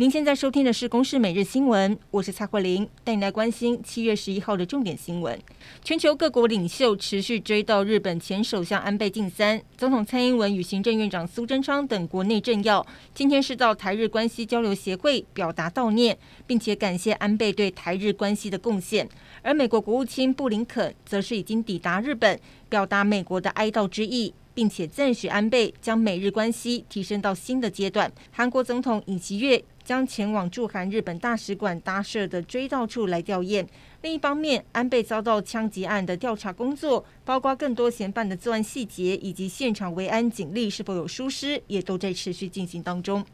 您现在收听的是《公视每日新闻》，我是蔡慧玲，带你来关心七月十一号的重点新闻。全球各国领袖持续追悼日本前首相安倍晋三，总统蔡英文与行政院长苏贞昌等国内政要今天是到台日关系交流协会表达悼念，并且感谢安倍对台日关系的贡献。而美国国务卿布林肯则是已经抵达日本，表达美国的哀悼之意。并且赞许安倍将美日关系提升到新的阶段。韩国总统尹锡悦将前往驻韩日本大使馆搭设的追悼处来吊唁。另一方面，安倍遭到枪击案的调查工作，包括更多嫌犯的作案细节以及现场维安警力是否有疏失，也都在持续进行当中。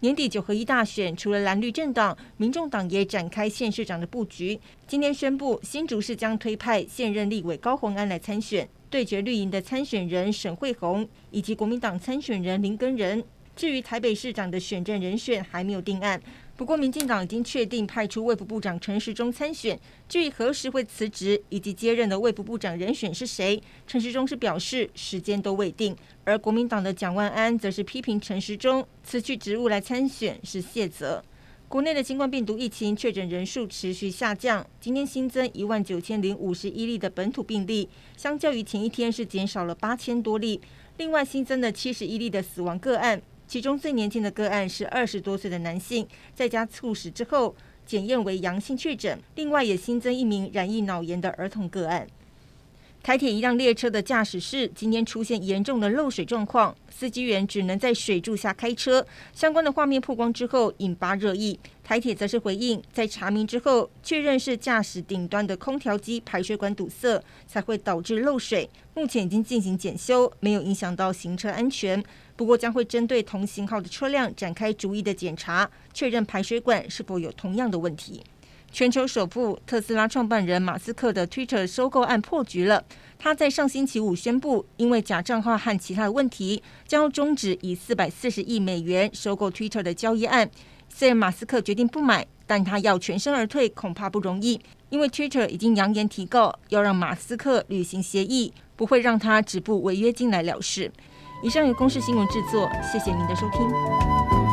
年底九合一大选，除了蓝绿政党，民众党也展开县市长的布局。今天宣布，新竹市将推派现任立委高虹安来参选。对决绿营的参选人沈慧虹以及国民党参选人林根仁。至于台北市长的选战人选还没有定案，不过民进党已经确定派出卫福部长陈时中参选。至于何时会辞职以及接任的卫福部长人选是谁，陈时中是表示时间都未定。而国民党的蒋万安则是批评陈时中辞去职务来参选是卸责。国内的新冠病毒疫情确诊人数持续下降，今天新增一万九千零五十一例的本土病例，相较于前一天是减少了八千多例。另外新增的七十一例的死亡个案，其中最年轻的个案是二十多岁的男性，在家猝死之后检验为阳性确诊。另外也新增一名染疫脑炎的儿童个案。台铁一辆列车的驾驶室今天出现严重的漏水状况，司机员只能在水柱下开车。相关的画面曝光之后，引发热议。台铁则是回应，在查明之后，确认是驾驶顶端的空调机排水管堵塞，才会导致漏水。目前已经进行检修，没有影响到行车安全。不过将会针对同型号的车辆展开逐一的检查，确认排水管是否有同样的问题。全球首富特斯拉创办人马斯克的 Twitter 收购案破局了。他在上星期五宣布，因为假账号和其他问题，将要终止以四百四十亿美元收购 Twitter 的交易案。虽然马斯克决定不买，但他要全身而退恐怕不容易，因为 Twitter 已经扬言提告，要让马斯克履行协议，不会让他止步违约金来了事。以上由公视新闻制作，谢谢您的收听。